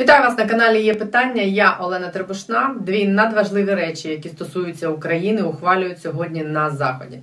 Вітаю вас на каналі. Є питання. Я Олена Требушна. Дві надважливі речі, які стосуються України, ухвалюють сьогодні на заході.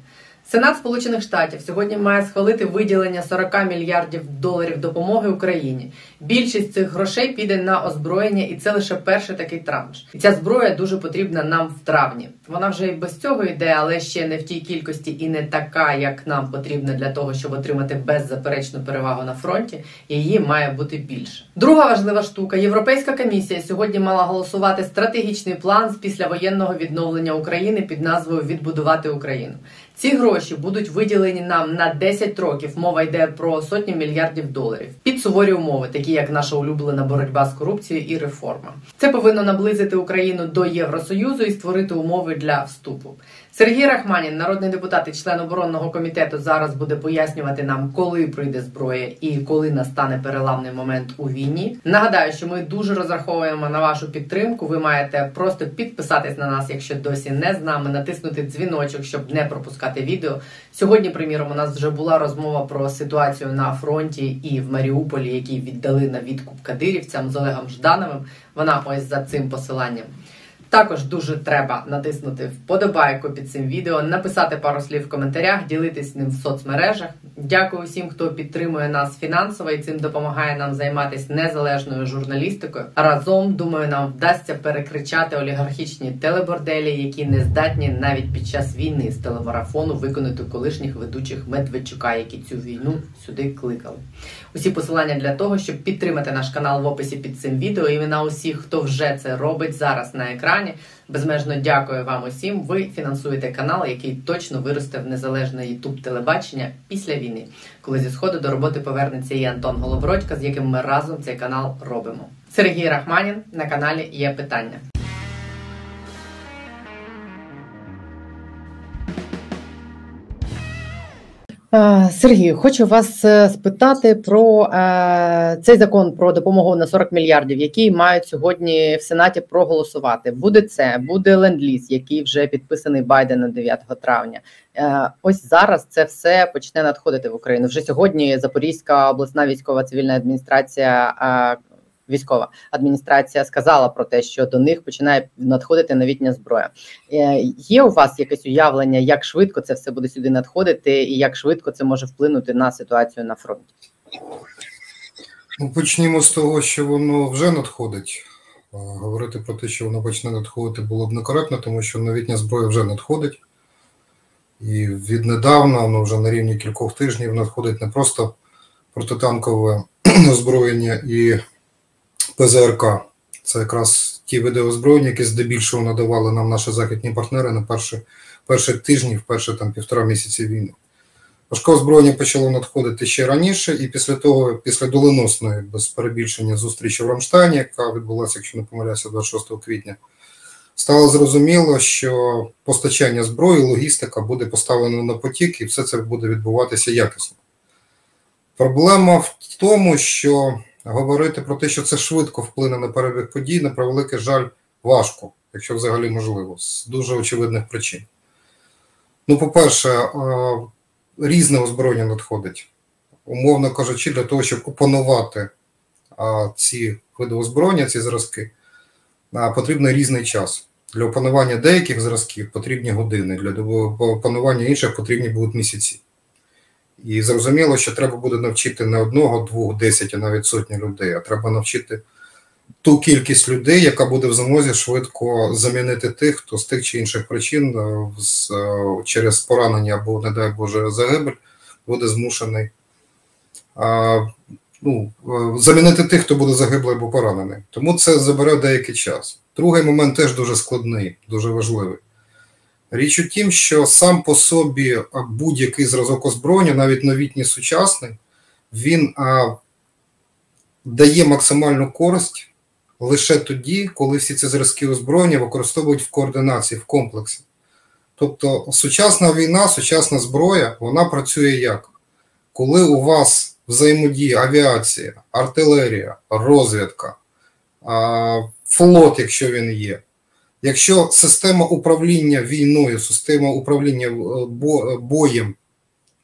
Сенат Сполучених Штатів сьогодні має схвалити виділення 40 мільярдів доларів допомоги Україні. Більшість цих грошей піде на озброєння, і це лише перший такий транш. І ця зброя дуже потрібна нам в травні. Вона вже і без цього йде, але ще не в тій кількості і не така, як нам потрібно для того, щоб отримати беззаперечну перевагу на фронті. Її має бути більше. Друга важлива штука: Європейська комісія сьогодні мала голосувати стратегічний план з післявоєнного відновлення України під назвою Відбудувати Україну. Ці гроші будуть виділені нам на 10 років. Мова йде про сотні мільярдів доларів під суворі умови, такі як наша улюблена боротьба з корупцією і реформа. Це повинно наблизити Україну до Євросоюзу і створити умови для вступу. Сергій Рахманін, народний депутат і член оборонного комітету, зараз буде пояснювати нам, коли прийде зброя і коли настане переламний момент у війні. Нагадаю, що ми дуже розраховуємо на вашу підтримку. Ви маєте просто підписатись на нас, якщо досі не з нами, натиснути дзвіночок, щоб не пропускати відео. Сьогодні, приміром, у нас вже була розмова про ситуацію на фронті і в Маріуполі, які віддали на відкуп кадирівцям з Олегом Ждановим. Вона ось за цим посиланням. Також дуже треба натиснути вподобайку під цим відео, написати пару слів в коментарях, ділитись ним в соцмережах. Дякую всім, хто підтримує нас фінансово і цим допомагає нам займатися незалежною журналістикою. Разом думаю, нам вдасться перекричати олігархічні телеборделі, які не здатні навіть під час війни з телемарафону виконати колишніх ведучих Медведчука, які цю війну сюди кликали. Усі посилання для того, щоб підтримати наш канал в описі під цим відео. Імена усіх, хто вже це робить зараз на екрані. Безмежно дякую вам усім. Ви фінансуєте канал, який точно виросте в незалежне ютуб телебачення після війни, коли зі сходу до роботи повернеться і Антон Голобородько, з яким ми разом цей канал робимо. Сергій Рахманін на каналі є питання. Сергію, хочу вас е, спитати про е, цей закон про допомогу на 40 мільярдів, який мають сьогодні в Сенаті проголосувати. Буде це, буде ленд-ліз, який вже підписаний Байденом 9 травня. Е, ось зараз це все почне надходити в Україну. Вже сьогодні Запорізька обласна військова цивільна адміністрація е, військова адміністрація сказала про те, що до них починає надходити новітня зброя. Е, є у вас якесь уявлення, як швидко це все буде сюди надходити, і як швидко це може вплинути на ситуацію на фронті? Ну, почнімо з того, що воно вже надходить. Говорити про те, що воно почне надходити, було б некоректно, тому що новітня зброя вже надходить. І віднедавна, воно вже на рівні кількох тижнів надходить не просто протитанкове озброєння і ПЗРК. Це якраз ті види озброєння, які здебільшого надавали нам наші західні партнери на перші перші тижні, в перші там півтора місяці війни. Важке озброєння почало надходити ще раніше, і після того, після доленосної, без перебільшення зустрічі в Рамштайні, яка відбулася, якщо не помиляюся, 26 квітня, стало зрозуміло, що постачання зброї, логістика буде поставлено на потік, і все це буде відбуватися якісно. Проблема в тому, що говорити про те, що це швидко вплине на перебіг подій, на превеликий жаль, важко, якщо взагалі можливо, з дуже очевидних причин. Ну, по-перше, е, різне озброєння надходить, умовно кажучи, для того, щоб опанувати ці види озброєння, ці зразки, потрібен різний час. Для опанування деяких зразків потрібні години, для опанування інших потрібні будуть місяці. І зрозуміло, що треба буде навчити не одного, двох, десять, а навіть сотні людей, а треба навчити ту кількість людей, яка буде в змозі швидко замінити тих, хто з тих чи інших причин е, е, через поранення або, не дай Боже, загибель буде змушений ну, е, замінити тих, хто буде загиблий або поранений. Тому це забере деякий час. Другий момент теж дуже складний, дуже важливий. Річ у тім, що сам по собі будь-який зразок озброєння, навіть новітній сучасний, він а, дає максимальну користь лише тоді, коли всі ці зразки озброєння використовують в координації, в комплексі. Тобто сучасна війна, сучасна зброя, вона працює як? Коли у вас взаємодія авіація, артилерія, розвідка, а, флот, якщо він є. Якщо система управління війною, система управління е, боєм,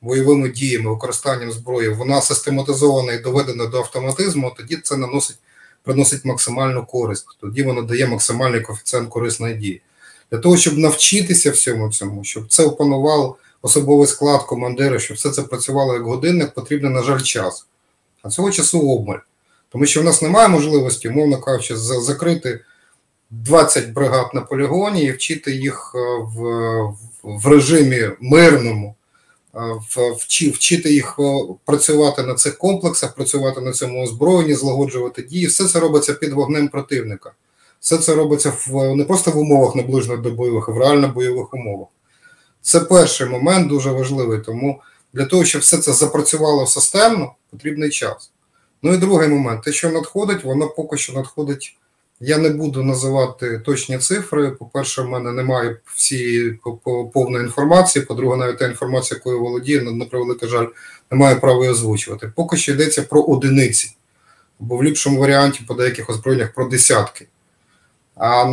бойовими діями, використанням зброї, вона систематизована і доведена до автоматизму, тоді це наносить приносить максимальну користь. Тоді воно дає максимальний коефіцієнт корисної дії. Для того, щоб навчитися всьому цьому, щоб це опанував особовий склад командира, щоб все це працювало як годинник, потрібен, на жаль, час. А цього часу обмаль. Тому що в нас немає можливості, умовно кажучи, закрити 20 бригад на полігоні і вчити їх е, в в режимі мирному, е, вчити їх працювати на цих комплексах, працювати на цьому озброєнні, злагоджувати дії. Все це робиться під вогнем противника. Все це робиться в не просто в умовах наближених до бойових, а в реально бойових умовах. Це перший момент дуже важливий. Тому для того, щоб все це запрацювало системно, потрібний час. Ну і другий момент, те, що надходить, воно поки що надходить. Я не буду називати точні цифри. По-перше, в мене немає всієї повної інформації. По-друге, навіть та інформація, якою володіє, на превеликий жаль, немає права її озвучувати. Поки що йдеться про одиниці, бо в ліпшому варіанті по деяких озброєннях про десятки. А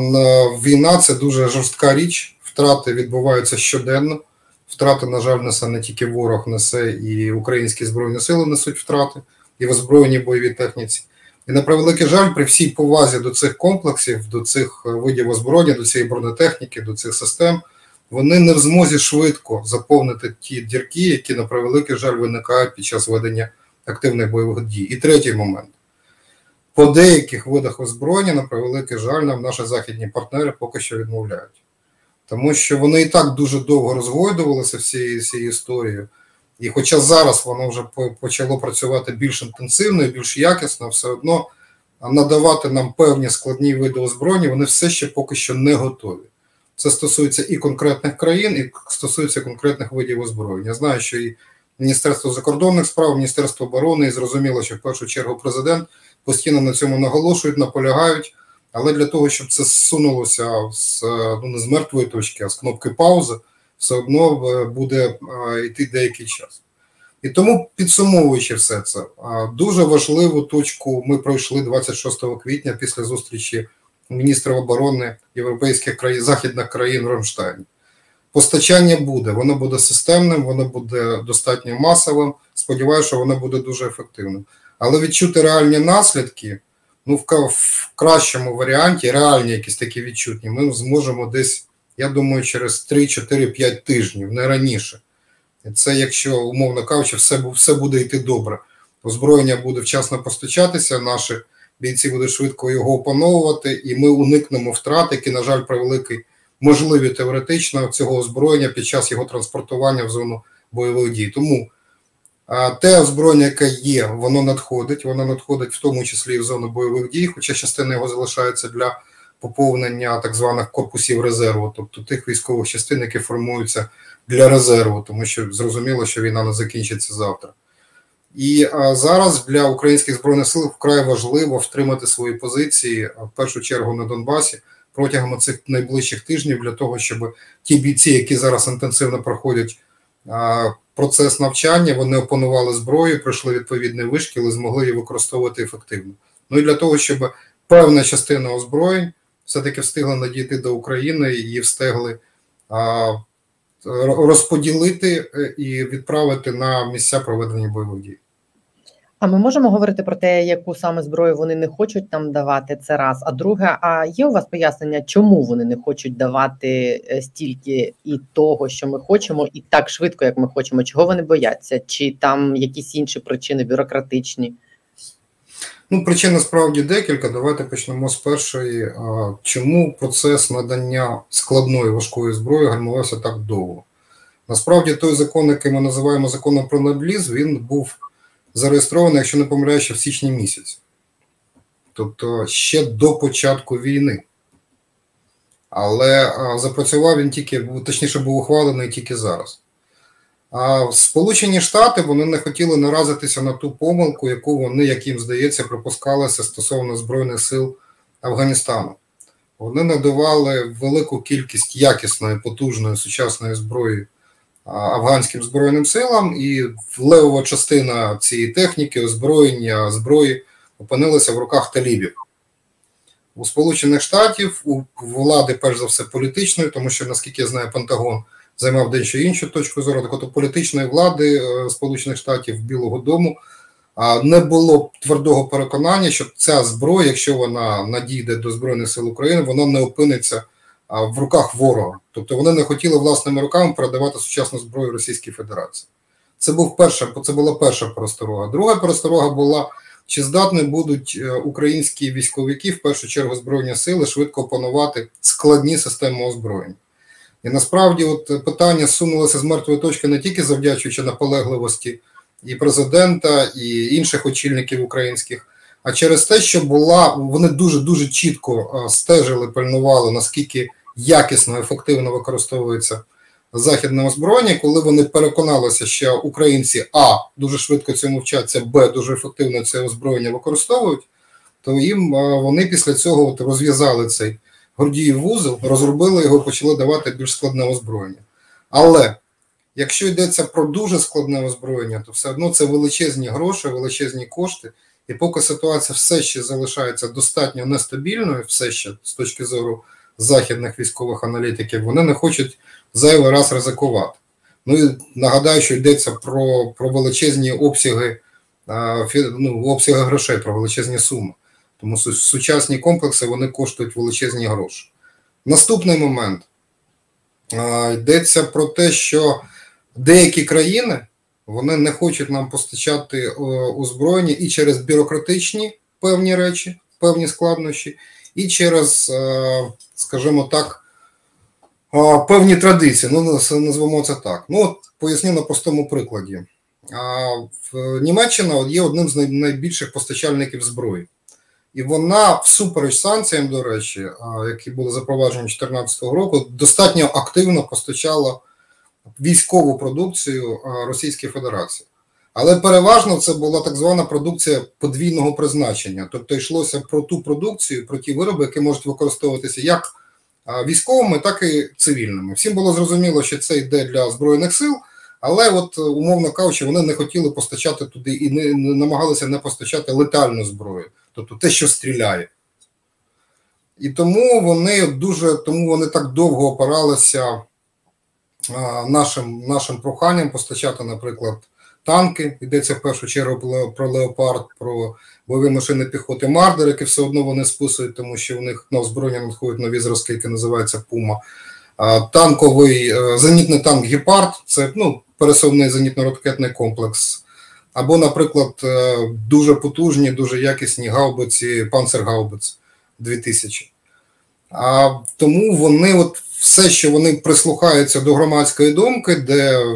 війна це дуже жорстка річ. Втрати відбуваються щоденно. Втрати, на жаль, несе не тільки ворог, несе і українські збройні сили несуть втрати і в озброєній бойовій техніці. І на превеликий жаль, при всій повазі до цих комплексів, до цих е, видів озброєння, до цієї бронетехніки, до цих систем, вони не в змозі швидко заповнити ті дірки, які на превеликий жаль виникають під час ведення активних бойових дій. І третій момент. По деяких видах озброєння, на превеликий жаль, нам наші західні партнери поки що відмовляють. Тому що вони і так дуже довго розгойдувалися всією цією історією. І хоча зараз воно вже почало працювати більш інтенсивно і більш якісно, все одно надавати нам певні складні види озброєння, вони все ще поки що не готові. Це стосується і конкретних країн, і стосується конкретних видів озброєння. Я знаю, що і Міністерство закордонних справ, Міністерство оборони, і зрозуміло, що в першу чергу президент постійно на цьому наголошують, наполягають. Але для того, щоб це зсунулося з ну не з мертвої точки, а з кнопки паузи, все одно е, буде е, йти деякий час. І тому, підсумовуючи все це, дуже важливу точку ми пройшли 26 квітня після зустрічі міністра оборони європейських країн західних країн в Рамштайні. Постачання буде, воно буде системним, воно буде достатньо масовим. Сподіваюся, що воно буде дуже ефективним. Але відчути реальні наслідки, ну в кращому варіанті, реальні якісь такі відчутні, ми зможемо десь, я думаю, через 3, 4, 5 тижнів, не раніше. Це, якщо, умовно кажучи, все все буде йти добре. Озброєння буде вчасно постачатися, наші бійці будуть швидко його опановувати, і ми уникнемо втрат, які, на жаль, превеликий можливі теоретично цього озброєння під час його транспортування в зону бойових дій. Тому те озброєння, яке є, воно надходить. Воно надходить в тому числі і в зону бойових дій, хоча частина його залишається для поповнення так званих корпусів резерву, тобто тих військових частин, які формуються для резерву, тому що зрозуміло, що війна не закінчиться завтра. І а, зараз для українських збройних сил вкрай важливо втримати свої позиції в першу чергу на Донбасі протягом цих найближчих тижнів для того, щоб ті бійці, які зараз інтенсивно проходять а, процес навчання, вони опанували зброю, пройшли відповідний вишкіл і змогли її використовувати ефективно. Ну і для того, щоб певна частина озброєнь все-таки встигла надійти до України і встигли а, розподілити е, і відправити на місця проведення бойових дій. А ми можемо говорити про те, яку саме зброю вони не хочуть нам давати. Це раз. А друге, а є у вас пояснення, чому вони не хочуть давати е, стільки і того, що ми хочемо, і так швидко, як ми хочемо? Чого вони бояться? Чи там якісь інші причини бюрократичні? Ну, причин насправді декілька. Давайте почнемо з першої. Чому процес надання складної важкої зброї гальмувався так довго? Насправді, той закон, який ми називаємо законом про набліз, він був зареєстрований, якщо не помиляюся, в січні місяці. Тобто ще до початку війни. Але запрацював він тільки, точніше, був ухвалений тільки зараз. А Сполучені Штати вони не хотіли наразитися на ту помилку, яку вони, як їм здається, припускалися стосовно Збройних сил Афганістану. Вони надавали велику кількість якісної, потужної сучасної зброї афганським збройним силам, і левова частина цієї техніки, озброєння, зброї опинилася в руках талібів. У Сполучених Штатів у влади, перш за все, політичної, тому що, наскільки я знаю, Пентагон займав дещо іншу точку зору, так от політичної влади е, Сполучених Штатів Білого Дому не було твердого переконання, що ця зброя, якщо вона надійде до Збройних сил України, вона не опиниться в руках ворога. Тобто вони не хотіли власними руками передавати сучасну зброю Російській Федерації. Це був перша, це була перша пересторога. Друга пересторога була, чи здатні будуть е, українські військовики, в першу чергу Збройні сили, швидко опанувати складні системи озброєння. І насправді, от питання сунулося з мертвої точки не тільки завдячуючи наполегливості і президента, і інших очільників українських, а через те, що була вони дуже дуже чітко е, стежили, пильнували, наскільки якісно, ефективно використовується західне озброєння, коли вони переконалися, що українці а дуже швидко цьому вчаться, б дуже ефективно це озброєння використовують, то їм е, вони після цього от розв'язали цей Гордіїв вузол, розробили його, почали давати більш складне озброєння. Але якщо йдеться про дуже складне озброєння, то все одно це величезні гроші, величезні кошти. І поки ситуація все ще залишається достатньо нестабільною, все ще з точки зору західних військових аналітиків, вони не хочуть зайвий раз ризикувати. Ну і нагадаю, що йдеться про про величезні обсяги ну, обсяги грошей, про величезні суми. Тому сучасні комплекси вони коштують величезні гроші. Наступний момент йдеться про те, що деякі країни вони не хочуть нам постачати озброєння і через бюрократичні певні речі, певні складнощі, і через, скажімо так, певні традиції. Ну, назвемо це так. Ну, от поясню на простому прикладі. Німеччина є одним з найбільших постачальників зброї. І вона, всупереч санкціям, до речі, які були запроваджені 2014 року, достатньо активно постачала військову продукцію Російської Федерації. Але переважно це була так звана продукція подвійного призначення. Тобто йшлося про ту продукцію, про ті вироби, які можуть використовуватися як військовими, так і цивільними. Всім було зрозуміло, що це йде для Збройних сил, але, от, умовно кажучи, вони не хотіли постачати туди і не, намагалися не постачати летальну зброю тобто те, що стріляє. І тому вони дуже тому вони так довго опиралися нашим нашим проханням постачати, наприклад, танки. Йдеться в першу чергу про леопард, про бойові машини піхоти Мардер, які все одно вони списують, тому що у них на озброєння надходять нові зразки, які називаються Пума. Танковий е, зенітний танк Гепард це ну, пересувний зенітно-ракетний комплекс або, наприклад, е, дуже потужні, дуже якісні гаубиці, панцергаубиць 2000. А тому вони, от все, що вони прислухаються до громадської думки, де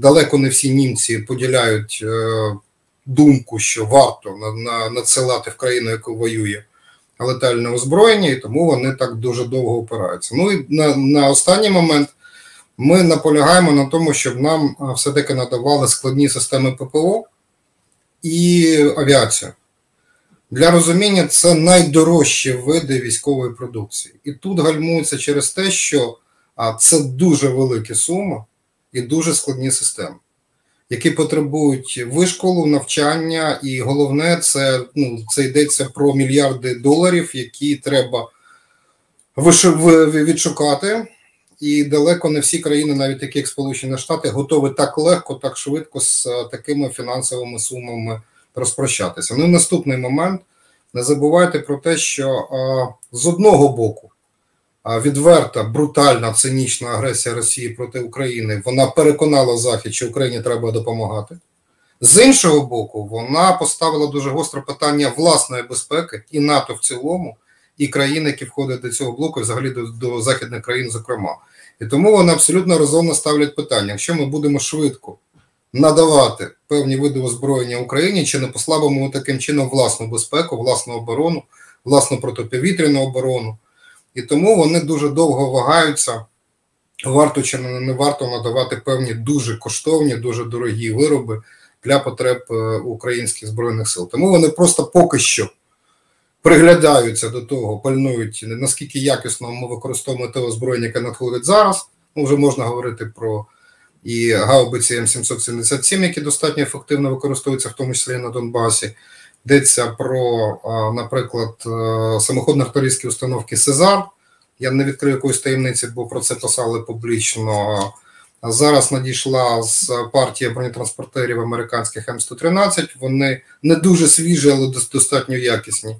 далеко не всі німці поділяють е, думку, що варто надсилати в країну, яку воює летальне озброєння, і тому вони так дуже довго опираються. Ну і на, на останній момент. Ми наполягаємо на тому, щоб нам все-таки надавали складні системи ППО і авіацію. Для розуміння, це найдорожчі види військової продукції. І тут гальмується через те, що це дуже великі суми і дуже складні системи, які потребують вишколу, навчання, і головне, це ну, це йдеться про мільярди доларів, які треба відшукати і далеко не всі країни, навіть такі як Сполучені Штати, готові так легко, так швидко з е, такими фінансовими сумами розпрощатися. Ну і наступний момент. Не забувайте про те, що е, з одного боку а, відверта, брутальна, цинічна агресія Росії проти України вона переконала Захід, що Україні треба допомагати. З іншого боку, вона поставила дуже гостре питання власної безпеки і НАТО в цілому, і країн, які входять до цього блоку, взагалі до, до західних країн, зокрема. І тому вони абсолютно розумно ставлять питання: якщо ми будемо швидко надавати певні види озброєння Україні, чи не послабимо таким чином власну безпеку, власну оборону, власну протиповітряну оборону. І тому вони дуже довго вагаються, варто чи не варто надавати певні дуже коштовні, дуже дорогі вироби для потреб е, українських збройних сил. Тому вони просто поки що приглядаються до того, пальнують наскільки якісно ми використовуємо те озброєння, яке надходить зараз. Ну, вже можна говорити про і гаубиці М777, які достатньо ефективно використовуються, в тому числі і на Донбасі. Йдеться про, наприклад, е, самоходно артилерійські установки Сезар. Я не відкрию якоїсь таємниці, бо про це писали публічно. Зараз надійшла з партії бронетранспортерів американських М113. Вони не дуже свіжі, але достатньо якісні.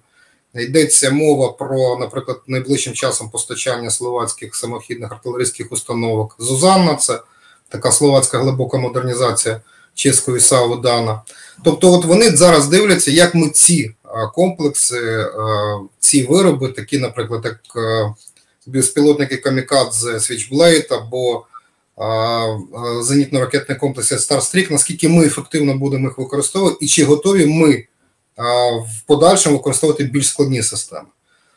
Йдеться мова про, наприклад, найближчим часом постачання словацьких самохідних артилерійських установок. Зузанна це така словацька глибока модернізація чеської САУ Дана. Тобто, от вони зараз дивляться, як ми ці комплекси, ці вироби, такі, наприклад, як безпілотники Камікадзе Switchblade або зенітно-ракетні комплекси Starstreak, наскільки ми ефективно будемо їх використовувати, і чи готові ми в подальшому використовувати більш складні системи.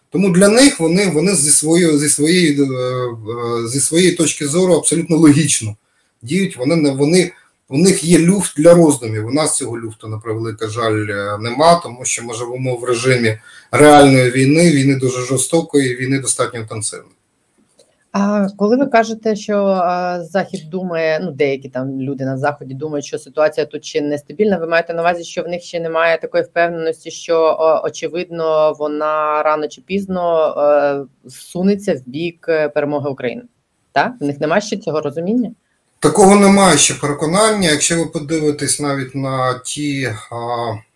Тому для них вони вони зі своєї зі своєї, е, е, зі своєї точки зору абсолютно логічно діють. Вони вони у них є люфт для роздумів. У нас цього люфту, на превеликий жаль, е, нема, тому що ми живемо в режимі реальної війни, війни дуже жорстокої, війни достатньо інтенсивної. А коли ви кажете, що захід думає, ну деякі там люди на заході думають, що ситуація тут ще нестабільна, ви маєте на увазі, що в них ще немає такої впевненості, що очевидно вона рано чи пізно о, сунеться в бік е, перемоги України? Так в них немає ще цього розуміння? Такого немає ще переконання. Якщо ви подивитесь навіть на ті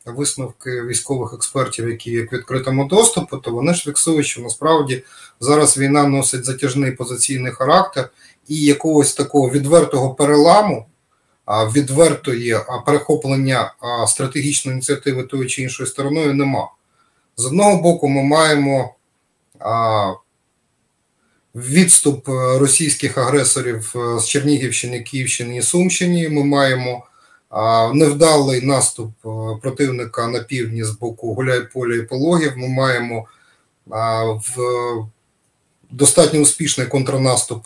висновки військових експертів, які є в відкритому доступу, то вони ж фіксують, що насправді зараз війна носить затяжний позиційний характер і якогось такого відвертого переламу, відвертої перехоплення стратегічної ініціативи тої чи іншою стороною нема. З одного боку, ми маємо відступ е, російських агресорів е, з Чернігівщини, Київщини і Сумщини. Ми маємо невдалий наступ е, противника на півдні з боку Гуляйполя і Пологів. Ми маємо в достатньо успішний контрнаступ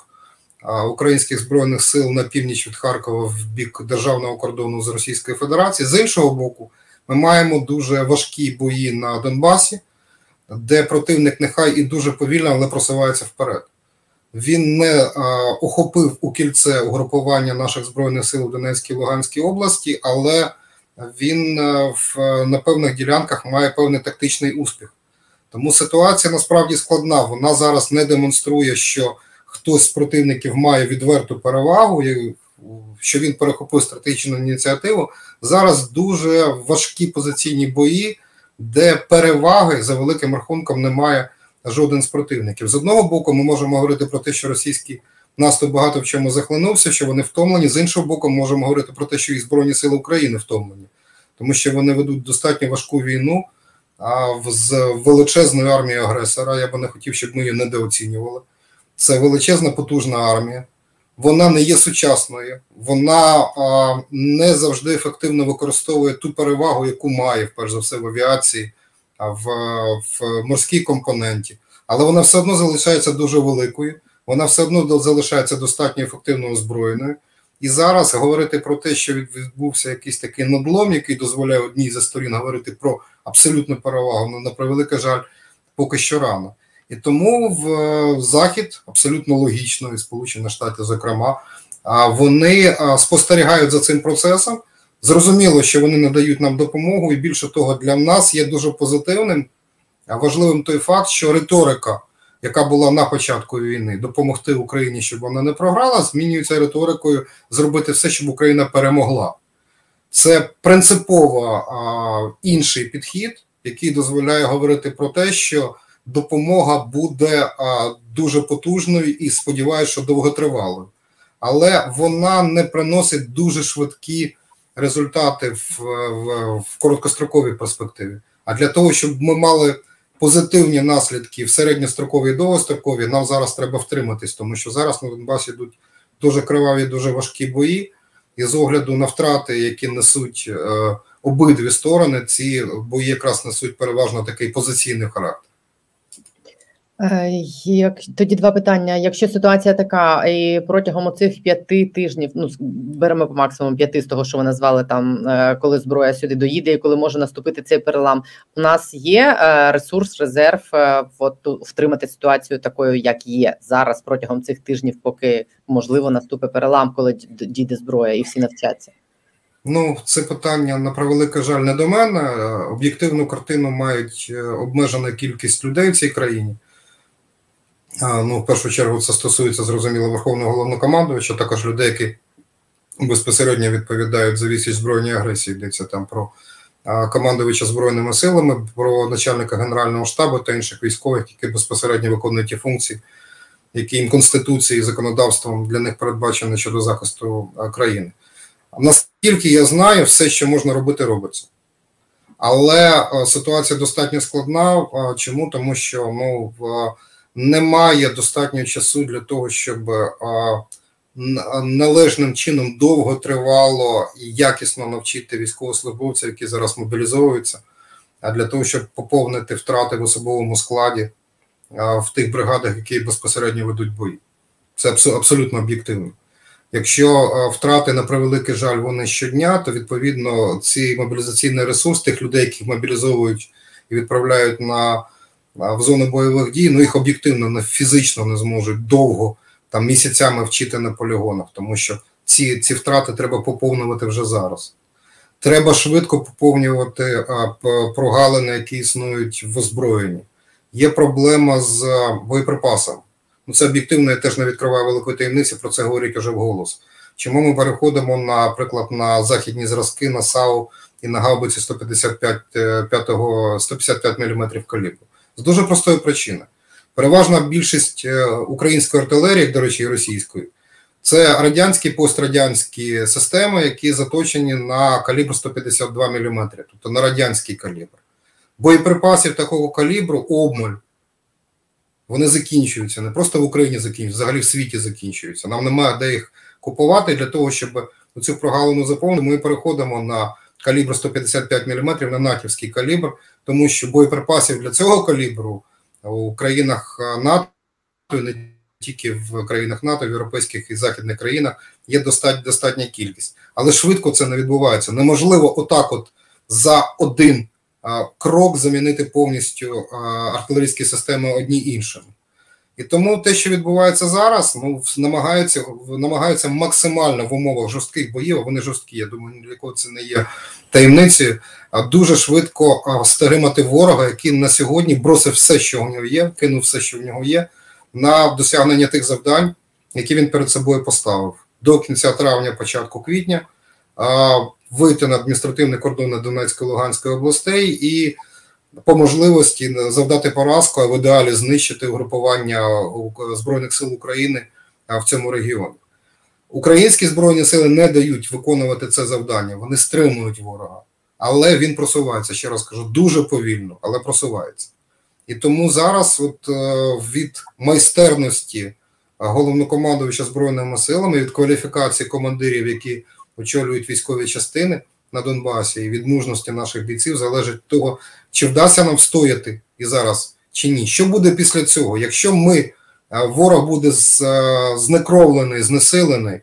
українських збройних сил на північ від Харкова в бік державного кордону з Російської Федерації. З іншого боку, ми маємо дуже важкі бої на Донбасі, де противник нехай і дуже повільно, але просувається вперед. Він не а, охопив у кільце угрупування наших збройних сил у Донецькій і Луганській області, але він в на певних ділянках має певний тактичний успіх. Тому ситуація насправді складна. Вона зараз не демонструє, що хтось з противників має відверту перевагу, що він перехопив стратегічну ініціативу. Зараз дуже важкі позиційні бої, де переваги за великим рахунком немає жоден з противників. З одного боку, ми можемо говорити про те, що російський наступ багато в чому захлинувся, що вони втомлені. З іншого боку, ми можемо говорити про те, що і Збройні Сили України втомлені, тому що вони ведуть достатньо важку війну з величезною армією агресора. Я би не хотів, щоб ми її недооцінювали. Це величезна потужна армія. Вона не є сучасною, вона а, не завжди ефективно використовує ту перевагу, яку має, перш за все, в авіації, а в, в морській компоненті. Але вона все одно залишається дуже великою, вона все одно залишається достатньо ефективно озброєною. І зараз говорити про те, що відбувся якийсь такий надлом, який дозволяє одній зі сторін говорити про абсолютну перевагу, ну, на превеликий жаль, поки що рано. І тому в Захід абсолютно логічно, і Сполучені Штати, зокрема, вони спостерігають за цим процесом. Зрозуміло, що вони надають нам допомогу, і більше того, для нас є дуже позитивним, важливим той факт, що риторика яка була на початку війни, допомогти Україні, щоб вона не програла, змінюється риторикою зробити все, щоб Україна перемогла. Це принципово а, інший підхід, який дозволяє говорити про те, що допомога буде а, дуже потужною і сподіваюся, що довготривалою. Але вона не приносить дуже швидкі результати в, в, в короткостроковій перспективі. А для того, щоб ми мали позитивні наслідки в середньостроковій і довгостроковій, нам зараз треба втриматись, тому що зараз на Донбасі йдуть дуже криваві, дуже важкі бої, і з огляду на втрати, які несуть е, обидві сторони, ці бої якраз несуть переважно такий позиційний характер. Е, як тоді два питання. Якщо ситуація така, і протягом цих п'яти тижнів, ну беремо по максимуму п'яти з того, що ви назвали там, е, коли зброя сюди доїде, і коли може наступити цей перелам, у нас є е, ресурс, резерв от, втримати ситуацію такою, як є зараз, протягом цих тижнів, поки можливо наступить перелам, коли дійде зброя, і всі навчаться. Ну, це питання на превеликий жаль не до мене. Об'єктивну картину мають обмежена кількість людей в цій країні. Ну, в першу чергу, це стосується зрозуміло Верховного головнокомандувача, також людей, які безпосередньо відповідають за вісіч збройної агресії. Йдеться там про командувача збройними силами, про начальника генерального штабу та інших військових, які безпосередньо виконують ті функції, які їм конституцією і законодавством для них передбачені щодо захисту країни. Наскільки я знаю, все, що можна робити, робиться. Але ситуація достатньо складна. Чому? Тому що ну, немає достатньо часу для того, щоб належним чином довго тривало і якісно навчити військовослужбовців, які зараз мобілізовуються, а для того, щоб поповнити втрати в особовому складі в тих бригадах, які безпосередньо ведуть бої. Це абсолютно об'єктивно. Якщо втрати на превеликий жаль вони щодня, то відповідно цей мобілізаційний ресурс тих людей, яких мобілізовують і відправляють на в зону бойових дій, ну їх об'єктивно не фізично не зможуть довго там місяцями вчити на полігонах, тому що ці ці втрати треба поповнювати вже зараз. Треба швидко поповнювати прогалини, які існують в озброєнні. Є проблема з боєприпасами. Ну, Це об'єктивно, я теж не відкриваю великої таємниці, про це говорять уже вголос. Чому ми переходимо, наприклад, на західні зразки, на САУ і на гаубиці 155 155 мм калібру? З дуже простої причини. Переважна більшість е, української артилерії, до речі, і російської, це радянські пострадянські системи, які заточені на калібр 152 мм, тобто на радянський калібр. Боєприпасів такого калібру обмаль. Вони закінчуються. Не просто в Україні закінчуються, взагалі в світі закінчуються. Нам немає де їх купувати для того, щоб цю прогалину заповнити. Ми переходимо на калібр 155 мм, на натівський калібр, тому що боєприпасів для цього калібру у країнах НАТО, не тільки в країнах НАТО, в європейських і західних країнах є достатня достатня кількість, але швидко це не відбувається. Неможливо отак, от за один а, крок замінити повністю а, артилерійські системи одні іншими. І тому те, що відбувається зараз, ну намагаються намагаються максимально в умовах жорстких боїв. Вони жорсткі. Я думаю, ні для кого це не є таємницею. А дуже швидко стримати ворога, який на сьогодні бросив все, що у нього є, кинув все, що в нього є, на досягнення тих завдань, які він перед собою поставив до кінця травня, початку квітня. Вийти на адміністративні кордони Донецької Луганської областей і по можливості завдати поразку, а в ідеалі знищити угрупування Збройних сил України в цьому регіоні. Українські збройні сили не дають виконувати це завдання, вони стримують ворога, але він просувається. Ще раз кажу, дуже повільно, але просувається. І тому зараз, от е, від майстерності головнокомандувача збройними силами, від кваліфікації командирів, які очолюють військові частини на Донбасі, і від мужності наших бійців залежить того, чи вдасться нам встояти і зараз чи ні. Що буде після цього? Якщо ми е, ворог буде е, знекровлений, знесилений,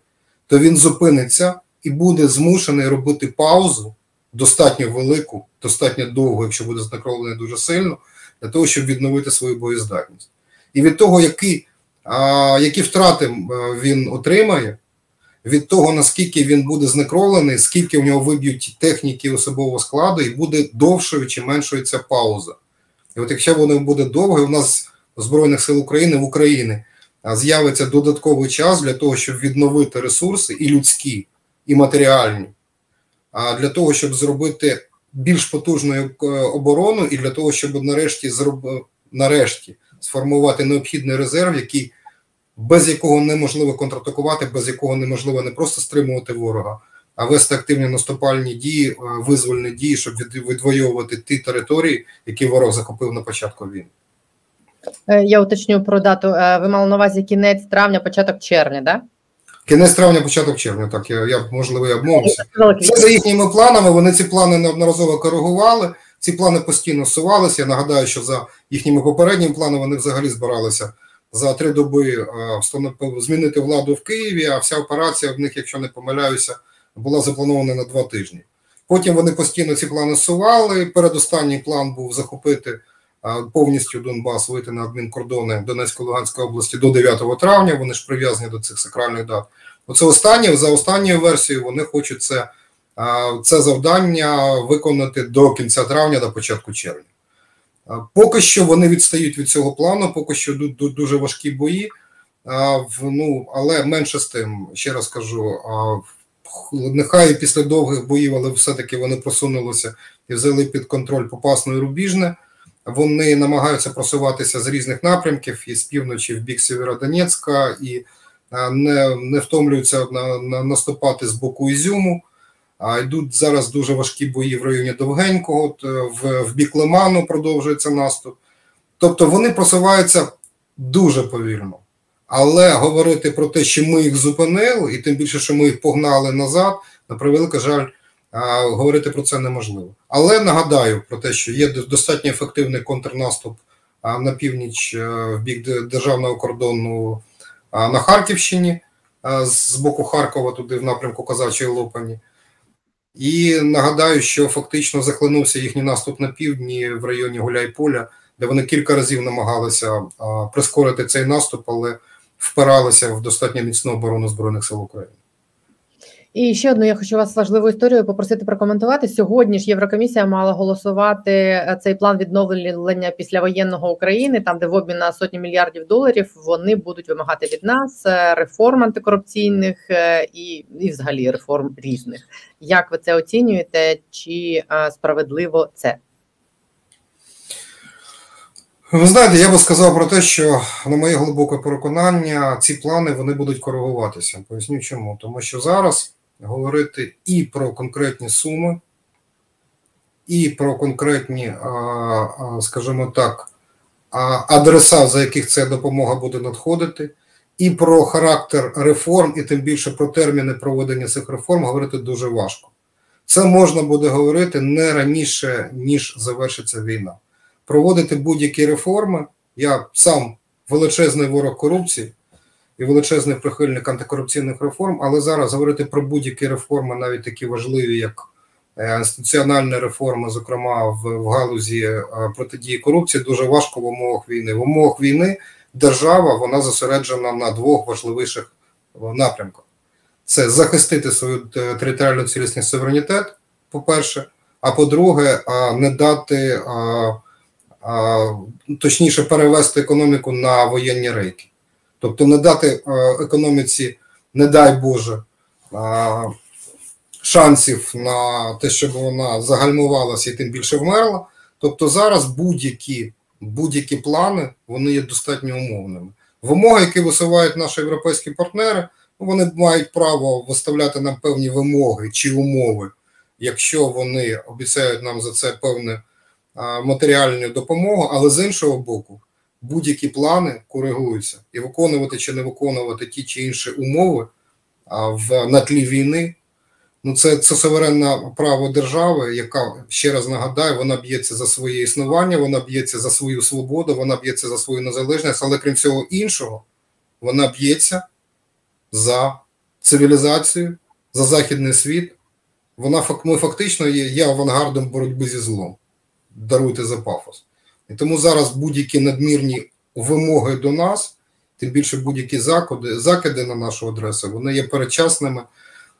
то він зупиниться і буде змушений робити паузу достатньо велику, достатньо довго, якщо буде знекровлений дуже сильно, для того, щоб відновити свою боєздатність. І від того, які, які втрати він отримає від того, наскільки він буде знекровлений, скільки в нього виб'ють техніки особового складу, і буде довшою чи меншою ця пауза. І от якщо вона буде довгою, у нас Збройних сил України в Україні з'явиться додатковий час для того, щоб відновити ресурси і людські, і матеріальні, а для того, щоб зробити більш потужну е, оборону, і для того, щоб нарешті нарешті сформувати необхідний резерв, який без якого неможливо контратакувати, без якого неможливо не просто стримувати ворога, а вести активні наступальні дії, е, визвольні дії, щоб відвоювати ті території, які ворог захопив на початку війни. Е, я уточню про дату. Е, ви мали на увазі кінець травня, початок червня, да? Кінець травня, початок червня, так я я можливо я обмовився. Це за їхніми планами. Вони ці плани неодноразово коригували. Ці плани постійно сувалися. Я нагадаю, що за їхніми попередніми планами вони взагалі збиралися за три доби змінити владу в Києві, а вся операція в них, якщо не помиляюся, була запланована на два тижні. Потім вони постійно ці плани сували. Передостанній план був захопити повністю Донбас, вийти на адмінкордони Донецької Луганської області до 9 травня. Вони ж прив'язані до цих сакральних дат. Оце останнє за останньою версією. Вони хочуть це, це завдання виконати до кінця травня, до початку червня. Поки що вони відстають від цього плану, поки що дуже важкі бої. Ну, але менше з тим, ще раз кажу, нехай після довгих боїв, але все-таки вони просунулися і взяли під контроль Попасну і Рубіжне. Вони намагаються просуватися з різних напрямків і з півночі в бік Сєвєродонецька, і не не втомлюються на, на наступати з боку Ізюму. Йдуть зараз дуже важкі бої в районі Довгенького, от, е, в, в бік Лиману продовжується наступ. Тобто вони просуваються дуже повільно. Але говорити про те, що ми їх зупинили, і тим більше, що ми їх погнали назад, на превеликий жаль, говорити про це неможливо. Але нагадаю про те, що є достатньо ефективний контрнаступ на північ е, в бік державного кордону на Харківщині з боку Харкова, туди в напрямку Казачої Лопані. І нагадаю, що фактично захлинувся їхній наступ на півдні в районі Гуляйполя, де вони кілька разів намагалися прискорити цей наступ, але впиралися в достатньо міцну оборону Збройних сил України. І ще одну я хочу вас важливу історію попросити прокоментувати. Сьогодні ж Єврокомісія мала голосувати е, цей план відновлення післявоєнного України, там де в обмін на сотні мільярдів доларів вони будуть вимагати від нас е, реформ антикорупційних е, і, і взагалі реформ різних. Як ви це оцінюєте? Чи справедливо це? Ви знаєте, я би сказав про те, що на моє глибоке переконання ці плани вони будуть коригуватися. Поясню чому. Тому що зараз говорити і про конкретні суми, і про конкретні, скажімо так, адреса, за яких ця допомога буде надходити, і про характер реформ, і тим більше про терміни проведення цих реформ говорити дуже важко. Це можна буде говорити не раніше, ніж завершиться війна. Проводити будь-які реформи. Я сам величезний ворог корупції і величезний прихильник антикорупційних реформ, але зараз говорити про будь-які реформи, навіть такі важливі, як е, інституціональні реформи, зокрема в, галузі е, протидії корупції, дуже важко в умовах війни. В умовах війни держава вона зосереджена на двох важливіших напрямках: це захистити свою е, територіальну цілісність суверенітет, по-перше, а по-друге, не дати. Точніше перевести економіку на воєнні рейки. Тобто не дати е, економіці, не дай Боже, шансів на те, щоб вона загальмувалася і тим більше вмерла. Тобто зараз будь-які будь-які плани вони є достатньо умовними. Вимоги, які висувають наші європейські партнери, ну, вони мають право виставляти нам певні вимоги чи умови, якщо вони обіцяють нам за це певну матеріальну допомогу, але з іншого боку, будь-які плани коригуються і виконувати чи не виконувати ті чи інші умови в на тлі війни. Ну, це це суверенне право держави, яка ще раз нагадаю, вона б'ється за своє існування, вона б'ється за свою свободу, вона б'ється за свою незалежність, але крім цього іншого, вона б'ється за цивілізацію, за західний світ. Вона ми фактично є, є авангардом боротьби зі злом. Даруйте за пафос. І тому зараз будь-які надмірні вимоги до нас, тим більше будь-які закиди, закиди на нашу адресу, вони є передчасними.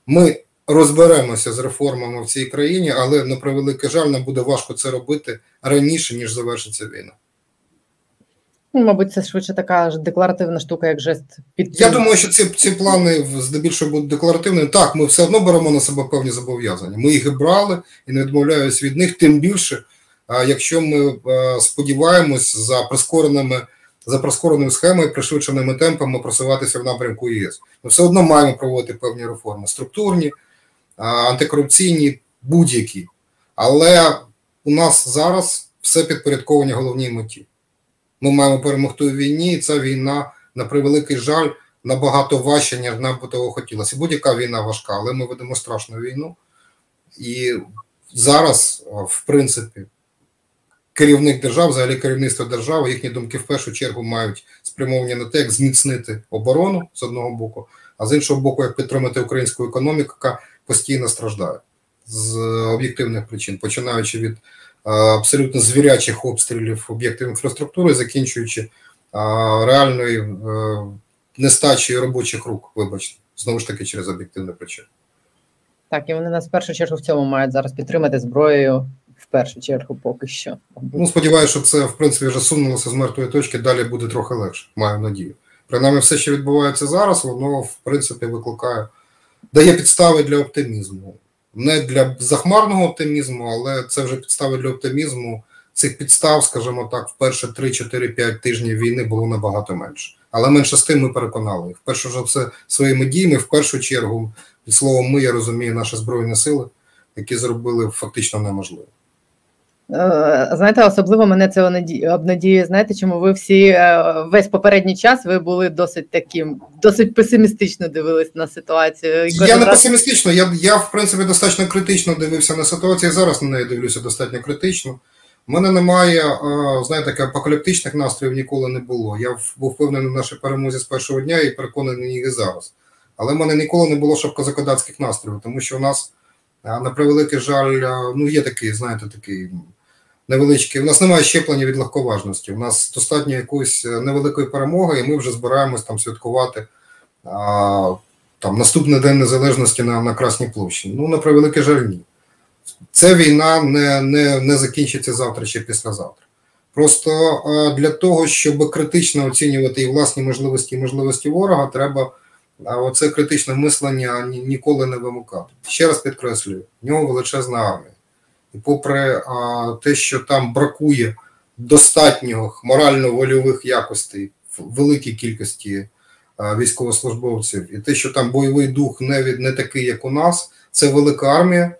Ми розберемося з реформами в цій країні, але на превеликий жаль, нам буде важко це робити раніше, ніж завершиться війна. Ну, мабуть, це швидше така ж декларативна штука, як жест під я думаю, що ці ці плани здебільшого будуть декларативними. Так, ми все одно беремо на себе певні зобов'язання. Ми їх і брали і не відмовляюсь від них, тим більше якщо ми е, сподіваємось за прискореними за прискореною схемою, пришвидшеними темпами просуватися в напрямку ЄС, ми все одно маємо проводити певні реформи структурні, антикорупційні, будь-які. Але у нас зараз все підпорядковані головній меті. Ми маємо перемогти у війні, і ця війна, на превеликий жаль, набагато важча, ніж нам би того хотілося. Будь-яка війна важка, але ми ведемо страшну війну. І зараз, в принципі, керівник держав, взагалі керівництво держави, їхні думки в першу чергу мають спрямовані на те, як зміцнити оборону з одного боку, а з іншого боку, як підтримати українську економіку, яка постійно страждає з об'єктивних причин, починаючи від абсолютно звірячих обстрілів об'єктів інфраструктури, закінчуючи реальної е, нестачі робочих рук, вибачте, знову ж таки через об'єктивні причини. Так, і вони нас в першу чергу в цьому мають зараз підтримати зброєю в першу чергу, поки що. Ну, сподіваюся, що це в принципі вже сунулося з мертвої точки. Далі буде трохи легше. Маю надію. Принаймні, все, що відбувається зараз, воно в принципі викликає, дає підстави для оптимізму. Не для захмарного оптимізму, але це вже підстави для оптимізму. Цих підстав, скажімо так, в перші 3-4-5 тижнів війни було набагато менше. Але менше з тим ми переконали їх. Перше ж це своїми діями, в першу чергу, під словом, ми я розумію, наші збройні сили, які зробили фактично неможливе. Е, знаєте, особливо мене це обнадіює. Знаєте, чому ви всі е, весь попередній час ви були досить таким, досить песимістично дивились на ситуацію. Я не песимістично, я я в принципі достатньо критично дивився на ситуацію. Зараз на неї дивлюся достатньо критично. У мене немає, е, знаєте, апокаліптичних настроїв ніколи не було. Я був впевнений в нашій перемозі з першого дня і переконаний їх і зараз. Але в мене ніколи не було шапкозакодацьких настроїв, тому що у нас, на превеликий жаль, ну є такий, знаєте, такий невеличкий. У нас немає щеплення від легковажності. У нас достатньо якоїсь е, невеликої перемоги, і ми вже збираємось там святкувати а, там наступний день незалежності на на Красній площі. Ну, на превеликий жаль, ні. Ця війна не, не, не закінчиться завтра чи післязавтра. Просто для того, щоб критично оцінювати і власні можливості і можливості ворога, треба. Оце критичне мислення ніколи не вимукати. Ще раз підкреслюю, в нього величезна армія. І попри те, що там бракує достатньо морально-вольових якостей в великій кількості військовослужбовців, і те, що там бойовий дух не від не такий, як у нас, це велика армія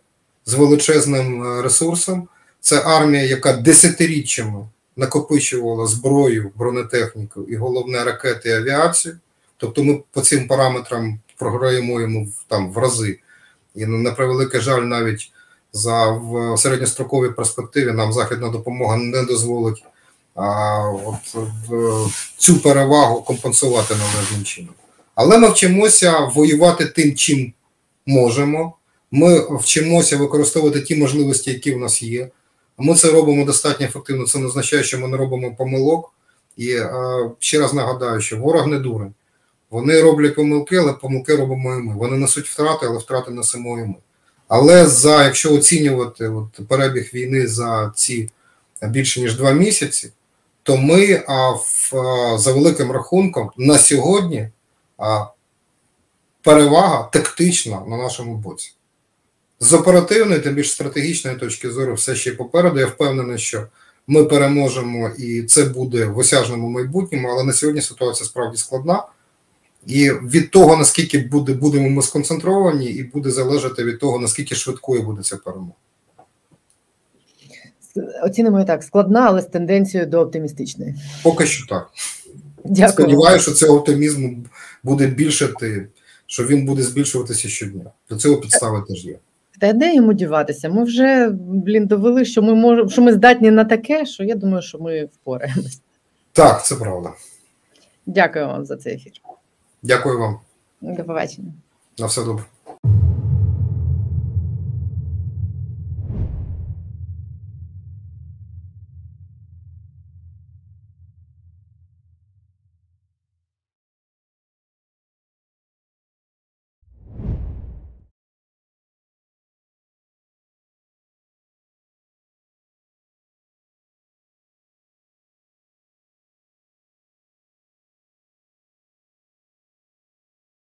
з величезним ресурсом. Це армія, яка десятиріччями накопичувала зброю, бронетехніку і головне ракети і авіацію. Тобто ми по цим параметрам програємо йому там в рази. І на превеликий жаль, навіть за в середньостроковій перспективі нам західна допомога не дозволить а, от, в, цю перевагу компенсувати належним чином. Але ми вчимося воювати тим, чим можемо. Ми вчимося використовувати ті можливості, які в нас є. Ми це робимо достатньо ефективно. Це не означає, що ми не робимо помилок. І е, ще раз нагадаю, що ворог не дурень. Вони роблять помилки, але помилки робимо і ми. Вони несуть втрати, але втрати несемо і ми. Але за якщо оцінювати от, перебіг війни за ці більше ніж два місяці, то ми а, в, а, за великим рахунком на сьогодні а, перевага тактична на нашому боці. З оперативної, тим більш стратегічної точки зору, все ще попереду. Я впевнений, що ми переможемо і це буде в осяжному майбутньому, але на сьогодні ситуація справді складна. І від того, наскільки буде, будемо ми сконцентровані, і буде залежати від того, наскільки швидкою буде ця перемога. Оцінимо так, складна, але з тенденцією до оптимістичної. Поки що так. Дякую. Сподіваюся, що цього оптимізму буде більшати, що він буде збільшуватися щодня. До цього підстави теж є. Та де йому діватися? Ми вже блін довели, що ми можемо, що ми здатні на таке, що я думаю, що ми впораємось. Так, це правда. Дякую вам за цей ефір. Дякую вам. До побачення. На все добре.